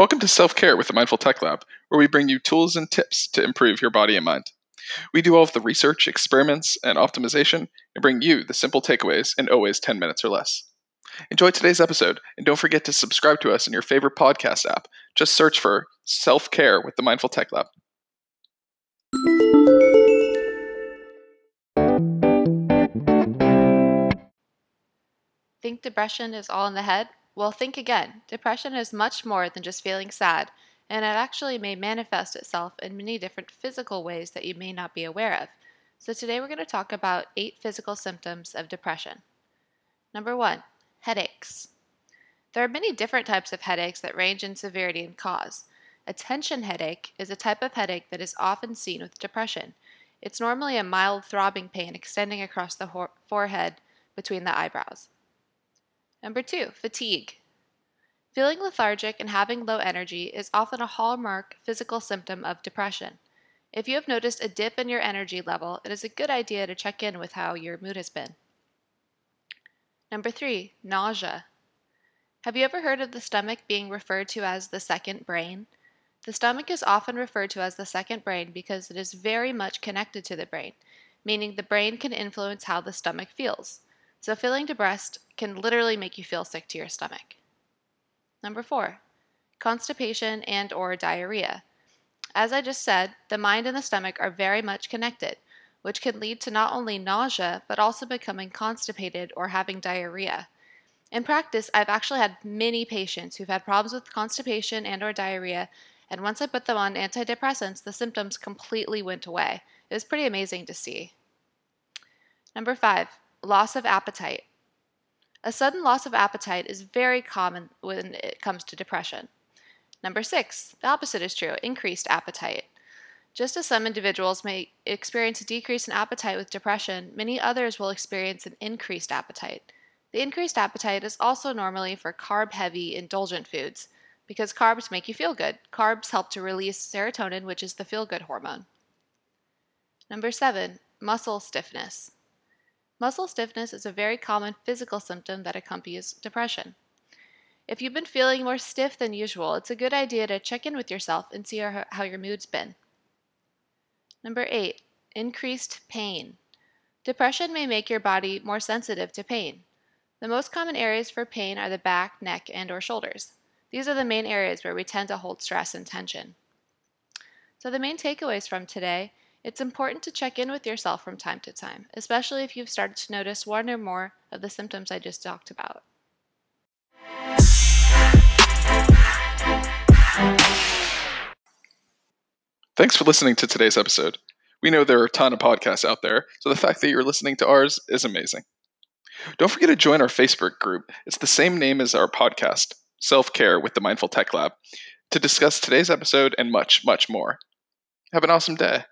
Welcome to Self Care with the Mindful Tech Lab, where we bring you tools and tips to improve your body and mind. We do all of the research, experiments, and optimization and bring you the simple takeaways in always 10 minutes or less. Enjoy today's episode, and don't forget to subscribe to us in your favorite podcast app. Just search for Self Care with the Mindful Tech Lab. Think depression is all in the head? Well, think again. Depression is much more than just feeling sad, and it actually may manifest itself in many different physical ways that you may not be aware of. So, today we're going to talk about eight physical symptoms of depression. Number one, headaches. There are many different types of headaches that range in severity and cause. A tension headache is a type of headache that is often seen with depression. It's normally a mild throbbing pain extending across the forehead between the eyebrows. Number two, fatigue. Feeling lethargic and having low energy is often a hallmark physical symptom of depression. If you have noticed a dip in your energy level, it is a good idea to check in with how your mood has been. Number three, nausea. Have you ever heard of the stomach being referred to as the second brain? The stomach is often referred to as the second brain because it is very much connected to the brain, meaning the brain can influence how the stomach feels. So filling feeling depressed can literally make you feel sick to your stomach. Number 4. Constipation and or diarrhea. As I just said, the mind and the stomach are very much connected, which can lead to not only nausea but also becoming constipated or having diarrhea. In practice, I've actually had many patients who've had problems with constipation and or diarrhea, and once I put them on antidepressants, the symptoms completely went away. It was pretty amazing to see. Number 5, loss of appetite. A sudden loss of appetite is very common when it comes to depression. Number six, the opposite is true increased appetite. Just as some individuals may experience a decrease in appetite with depression, many others will experience an increased appetite. The increased appetite is also normally for carb heavy, indulgent foods because carbs make you feel good. Carbs help to release serotonin, which is the feel good hormone. Number seven, muscle stiffness. Muscle stiffness is a very common physical symptom that accompanies depression. If you've been feeling more stiff than usual, it's a good idea to check in with yourself and see how your mood's been. Number eight, increased pain. Depression may make your body more sensitive to pain. The most common areas for pain are the back, neck, and or shoulders. These are the main areas where we tend to hold stress and tension. So the main takeaways from today it's important to check in with yourself from time to time, especially if you've started to notice one or more of the symptoms I just talked about. Thanks for listening to today's episode. We know there are a ton of podcasts out there, so the fact that you're listening to ours is amazing. Don't forget to join our Facebook group. It's the same name as our podcast, Self Care with the Mindful Tech Lab, to discuss today's episode and much, much more. Have an awesome day.